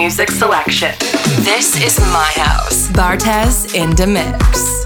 Music selection. This is my house. Bartez in the mix.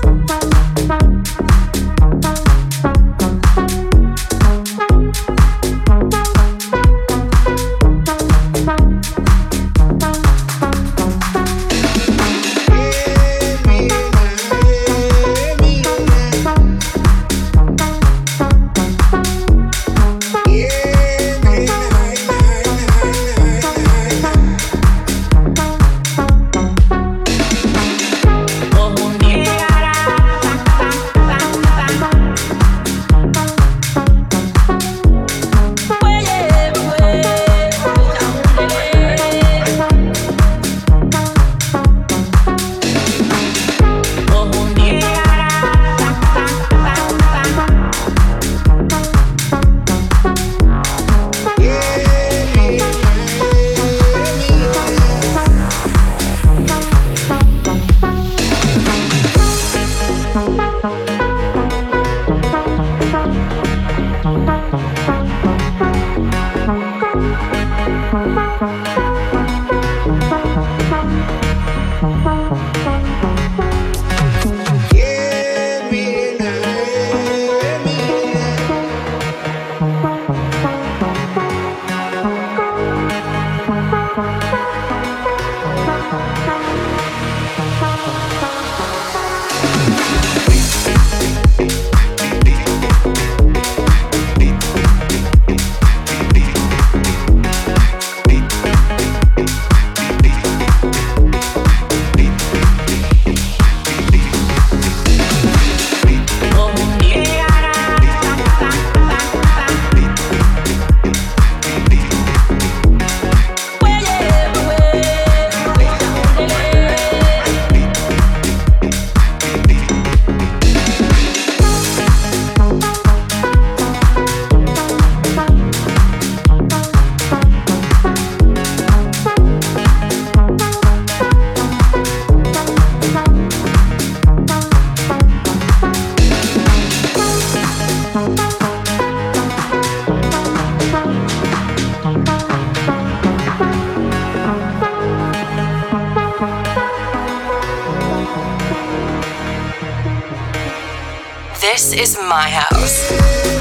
This is my house.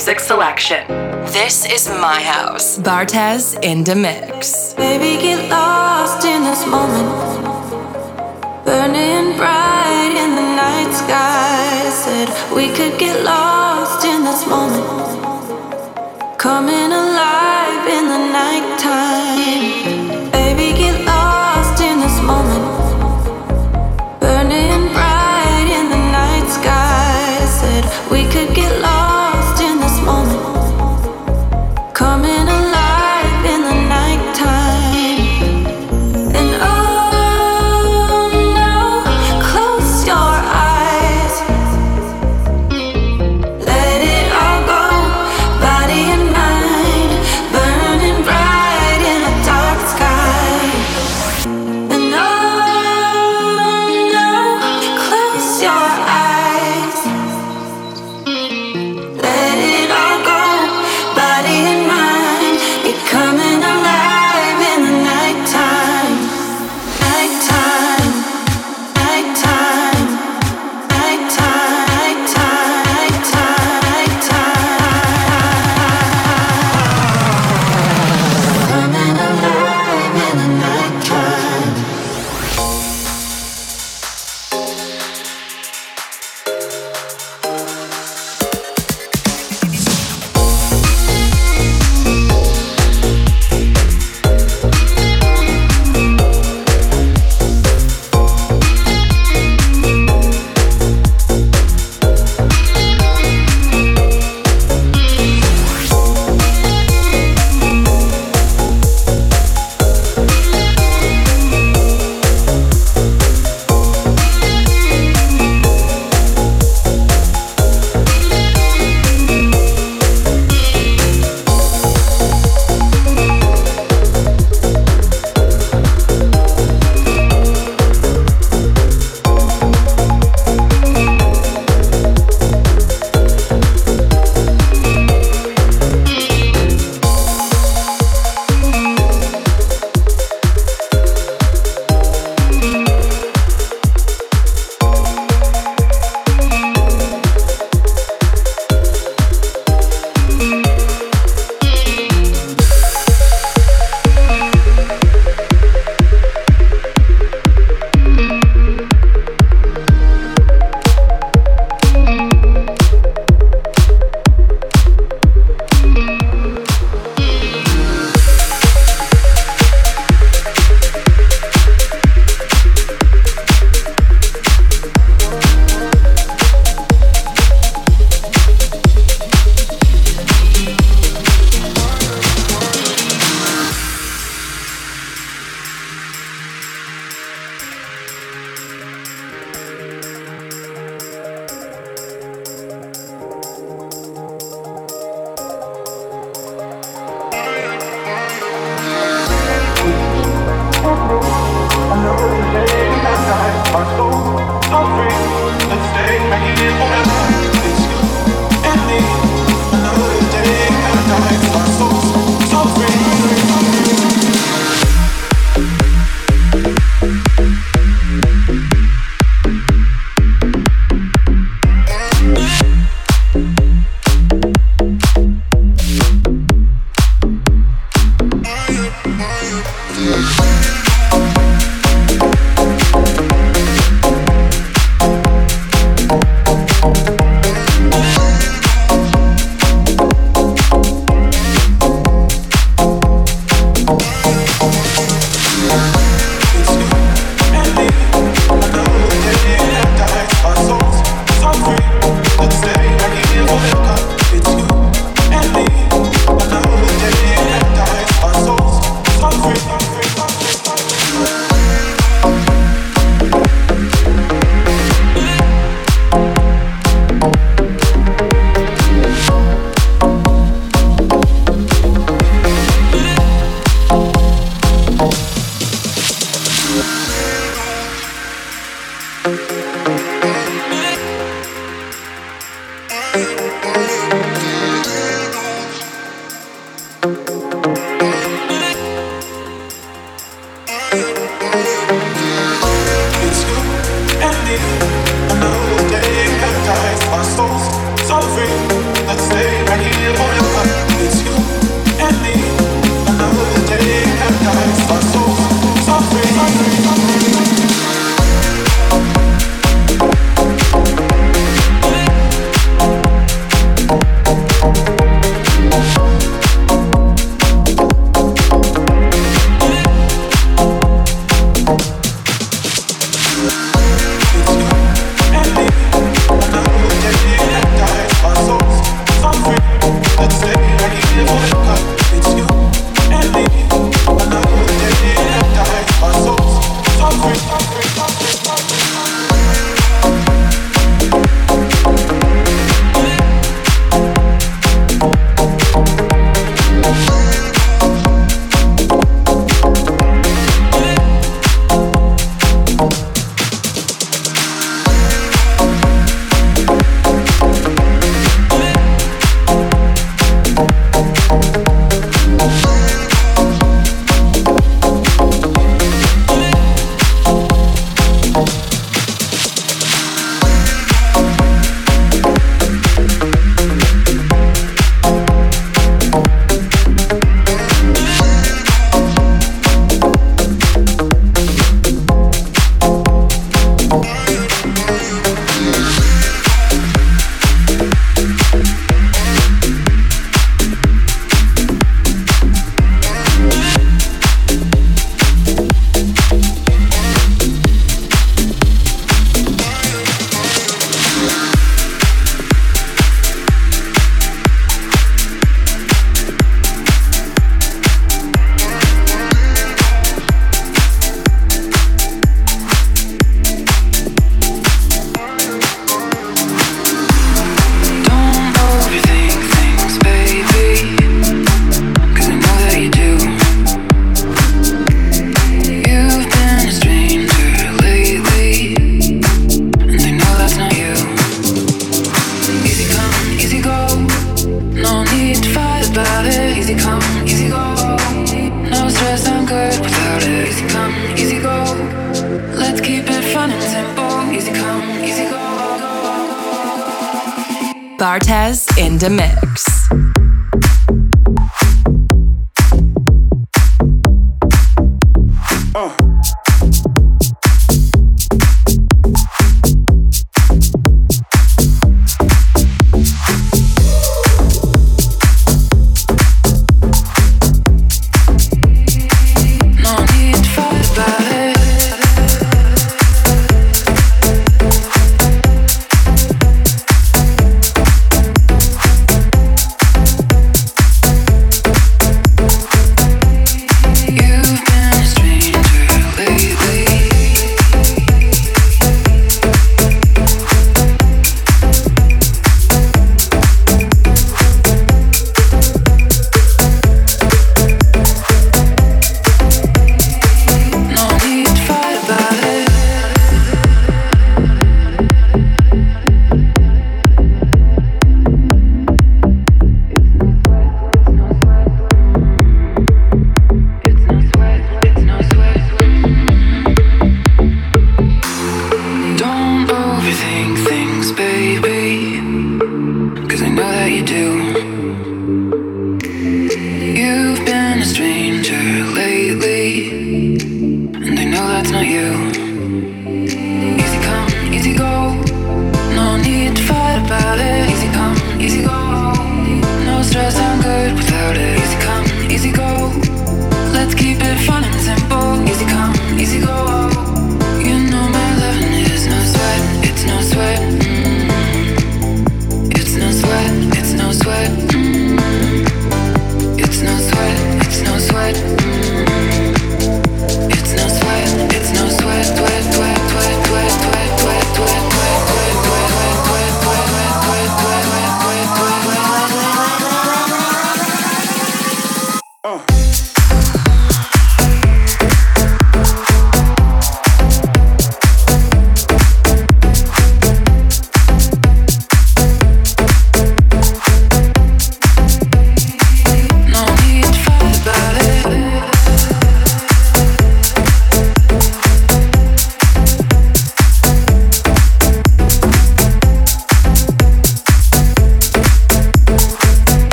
Music selection. This is my house. Bartez in the mix. Baby, get lost in this moment. Burning bright in the night sky. Said we could get lost in this moment. Coming alive in the nighttime.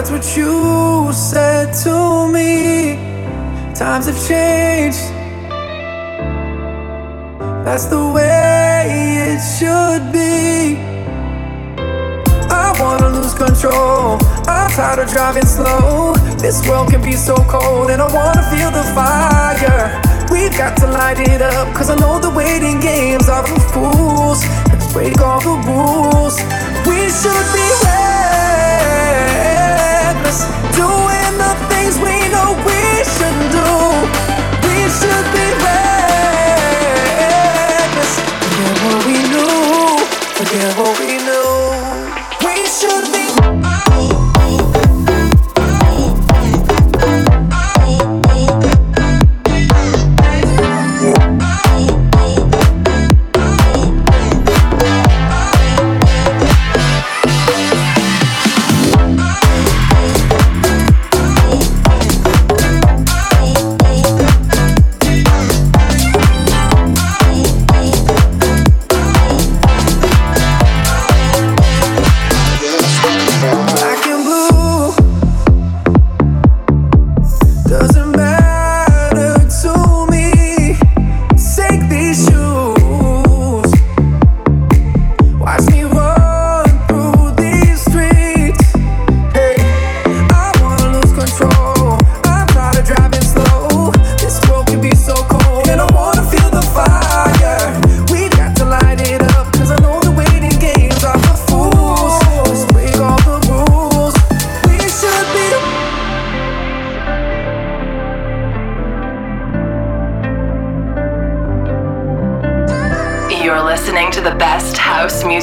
That's what you said to me. Times have changed. That's the way it should be. I wanna lose control. I'm tired of driving slow. This world can be so cold, and I wanna feel the fire. We've got to light it up, cause I know the waiting games are for fools. Let's break all the rules. We should be ready.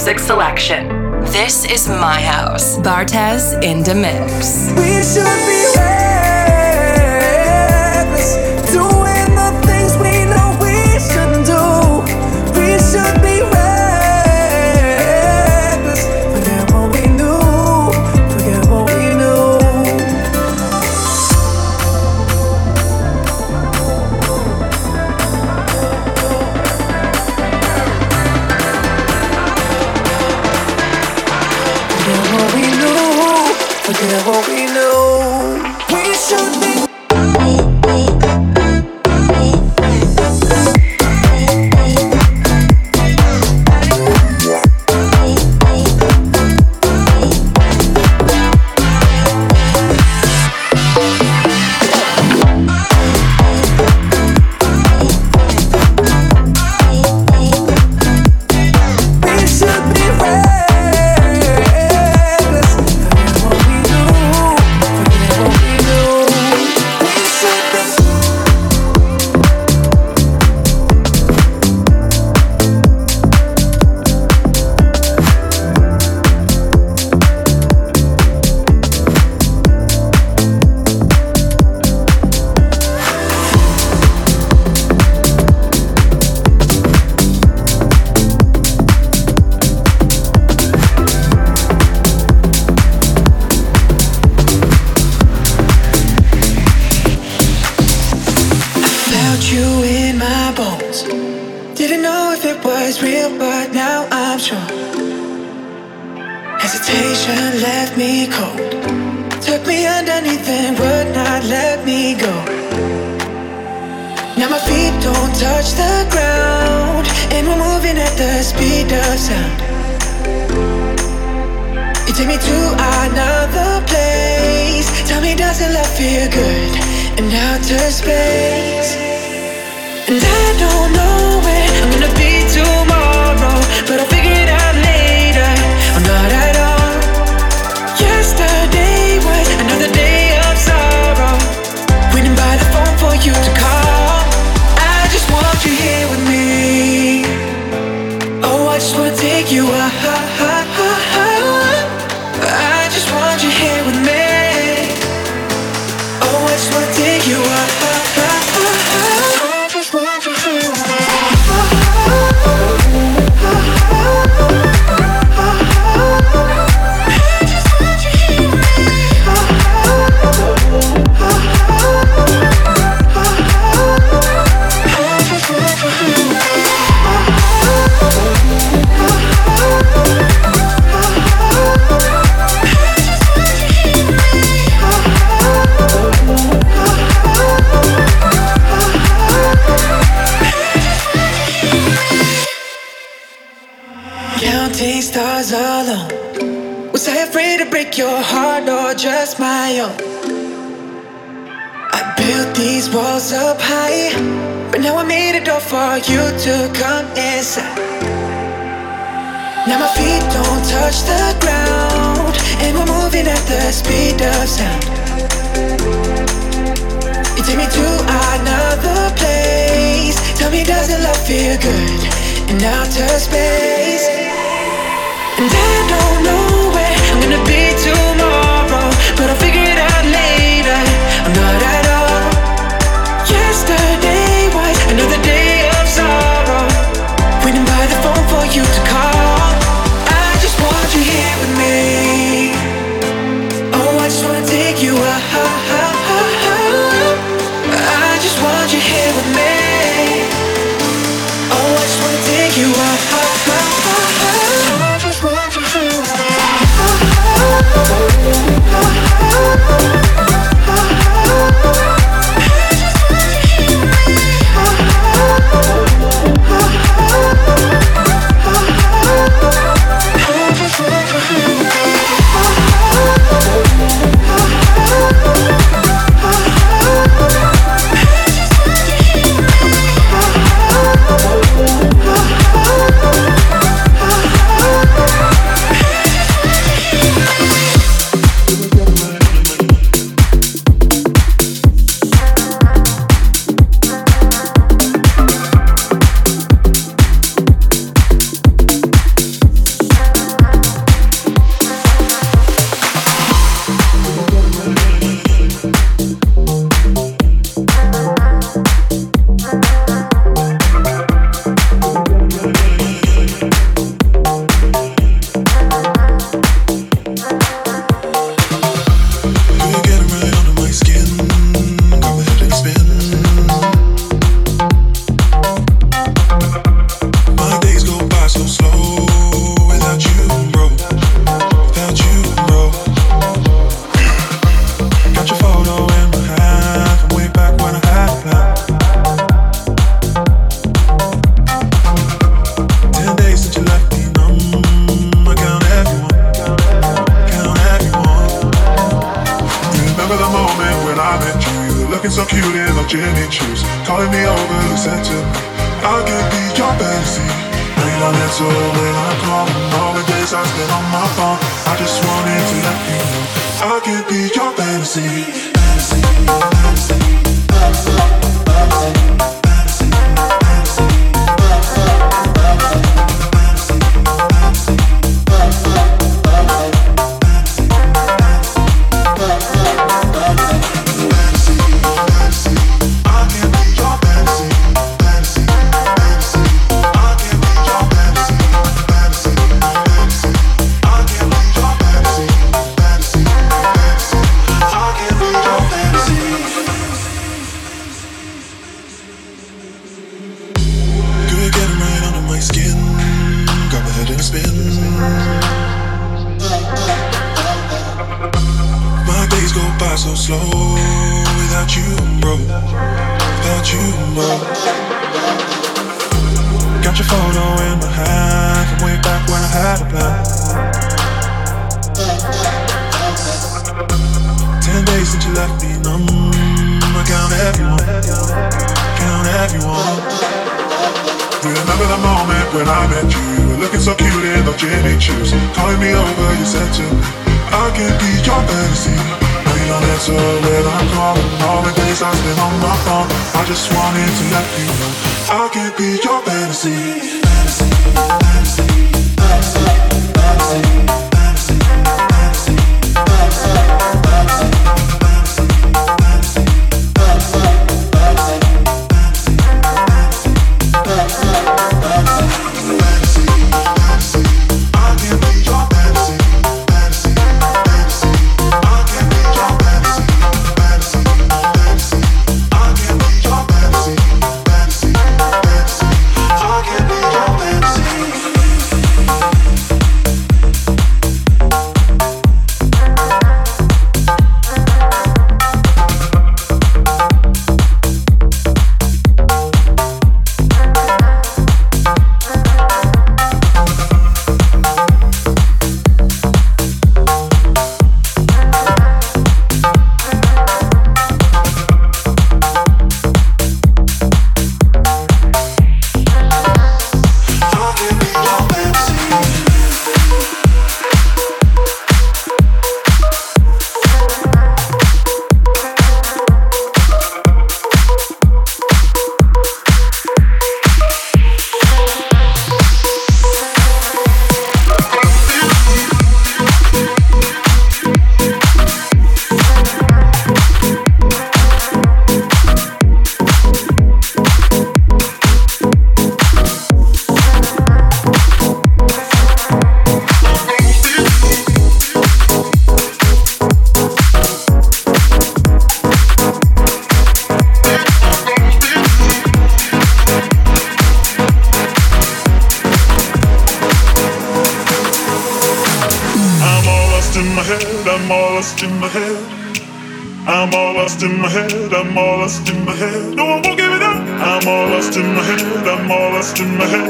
Music selection. This is my house. Bartez in the mix. Hesitation left me cold. Took me underneath and would not let me go. Now my feet don't touch the ground, and we're moving at the speed of sound. You take me to another place. Tell me, doesn't love feel good in outer space? And I don't know where I'm gonna be tomorrow, but I'll figure it out later, or not at own? I built these walls up high, but now I made a door for you to come inside. Now my feet don't touch the ground, and we're moving at the speed of sound. You take me to another place. Tell me, doesn't love feel good in outer space? And I don't know where I'm gonna be tomorrow, but I'll figure the moment when I met you. Looking so cute in those Jimmy Choos. Calling me over, you said to me, I can be your fantasy. Now you don't answer when I call. All the days I spend on my phone, I just wanted to let you know I can be your fantasy. Fantasy, fantasy, fantasy, fantasy. Head, I'm all lost in my head. No, I won't give it up. I'm all lost in my head, I'm all lost in my head.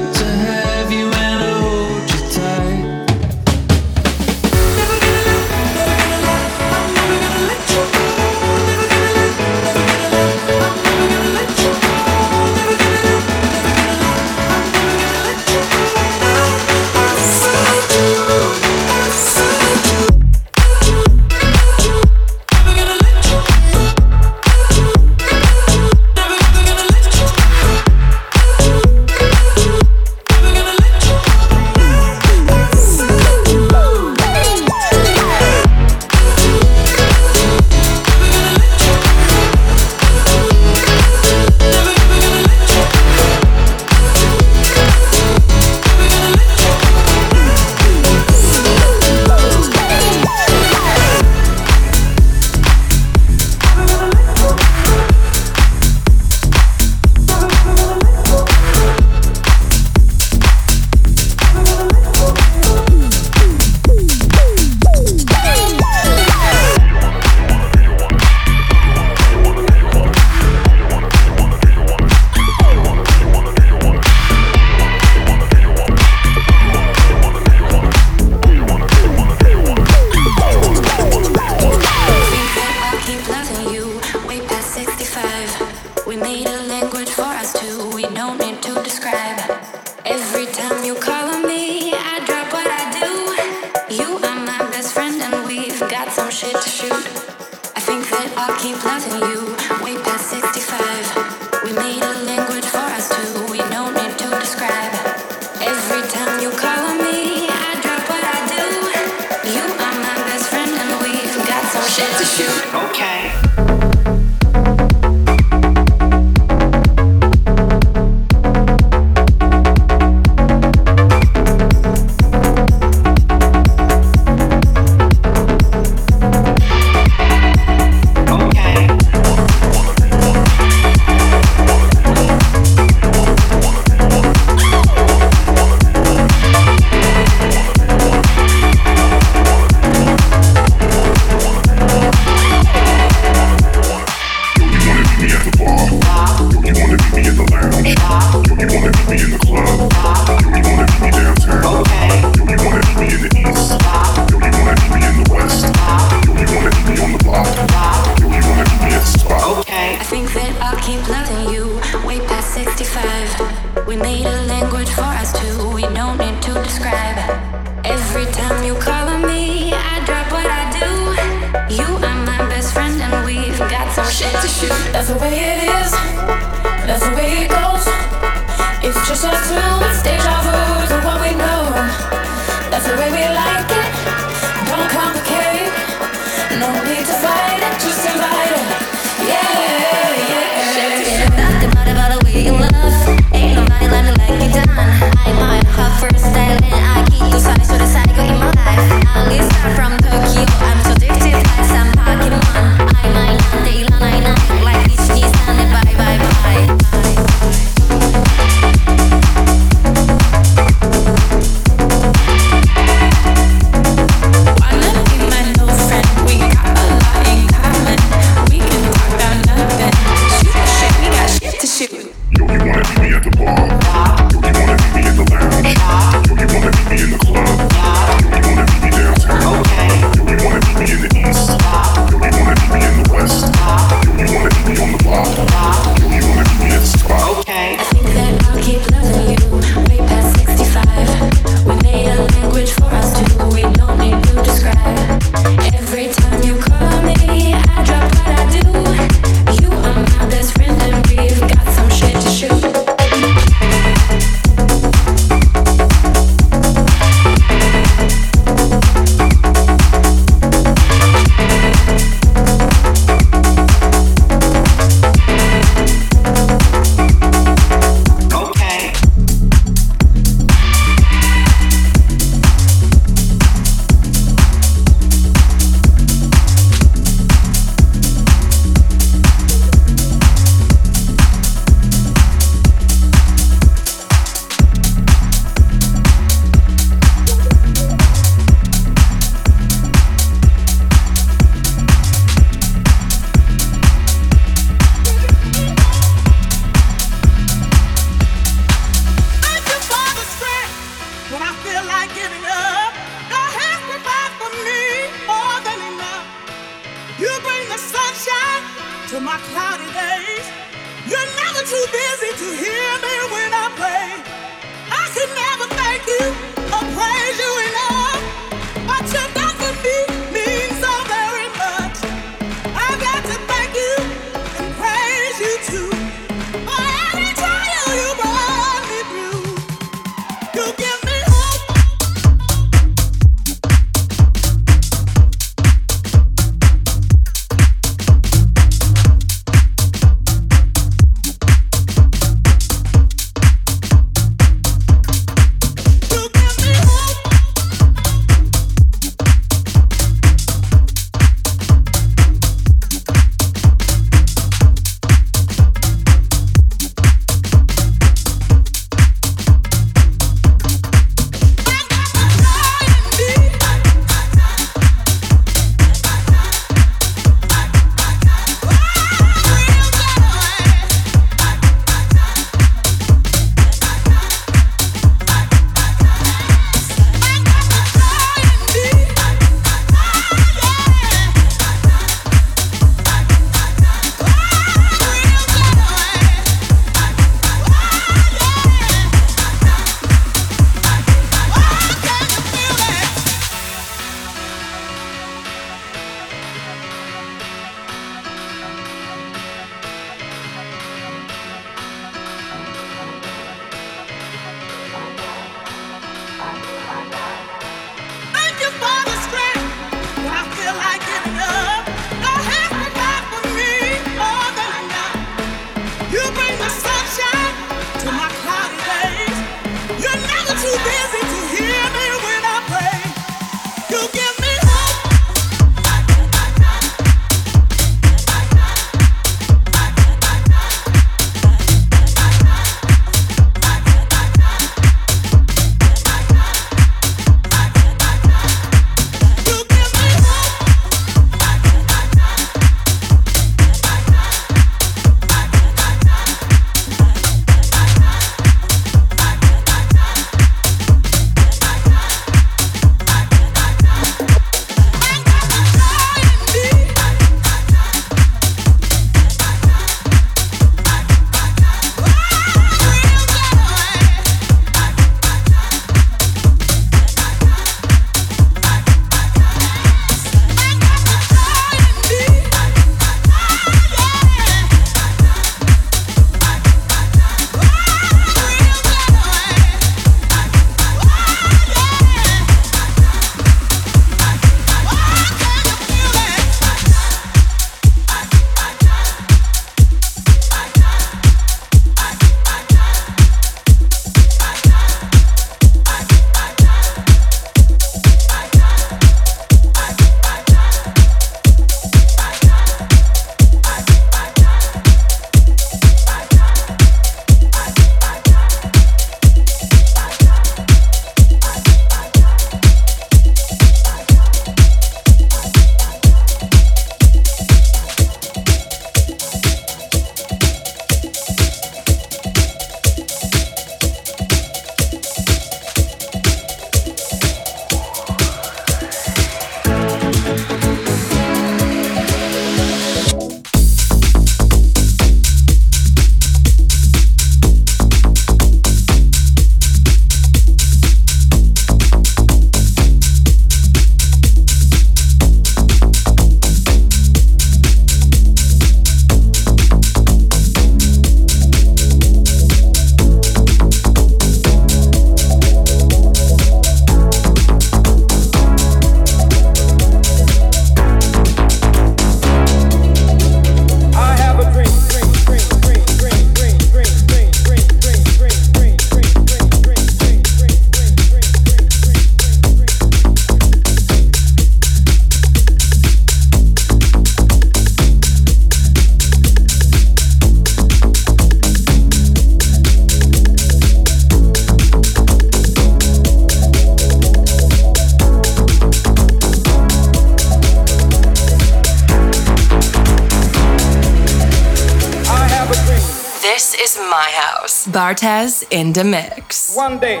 House. Bartez in the mix. One day,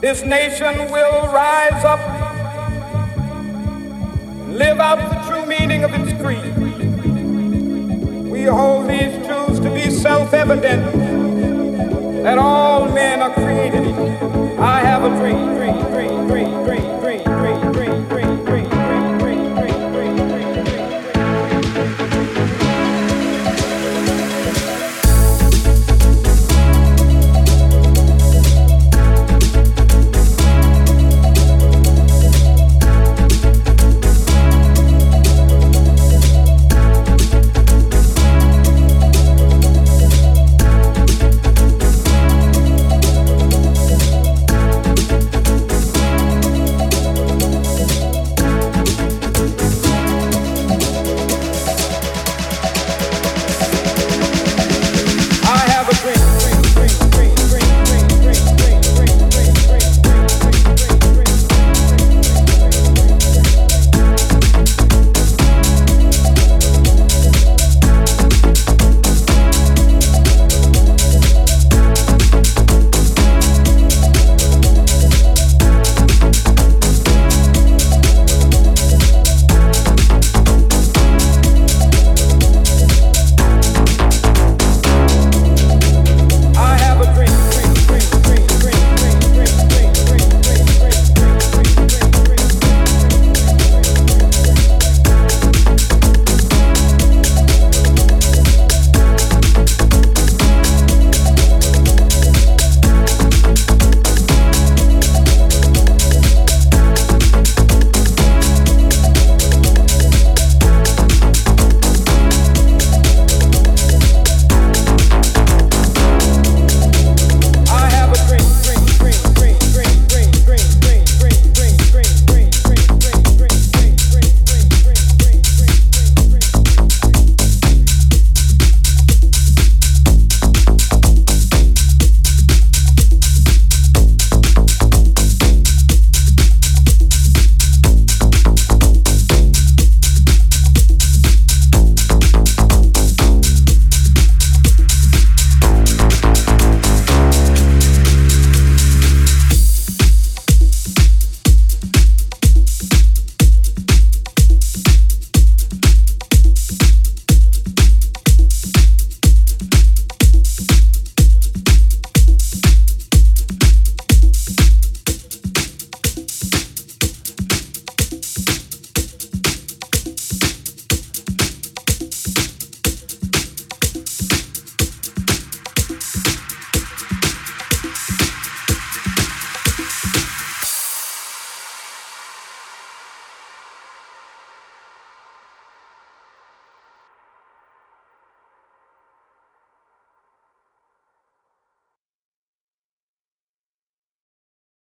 this nation will rise up, live out the true meaning of its creed. We hold these truths to be self-evident that all men are created equal. I have a dream, dream, dream, dream, dream.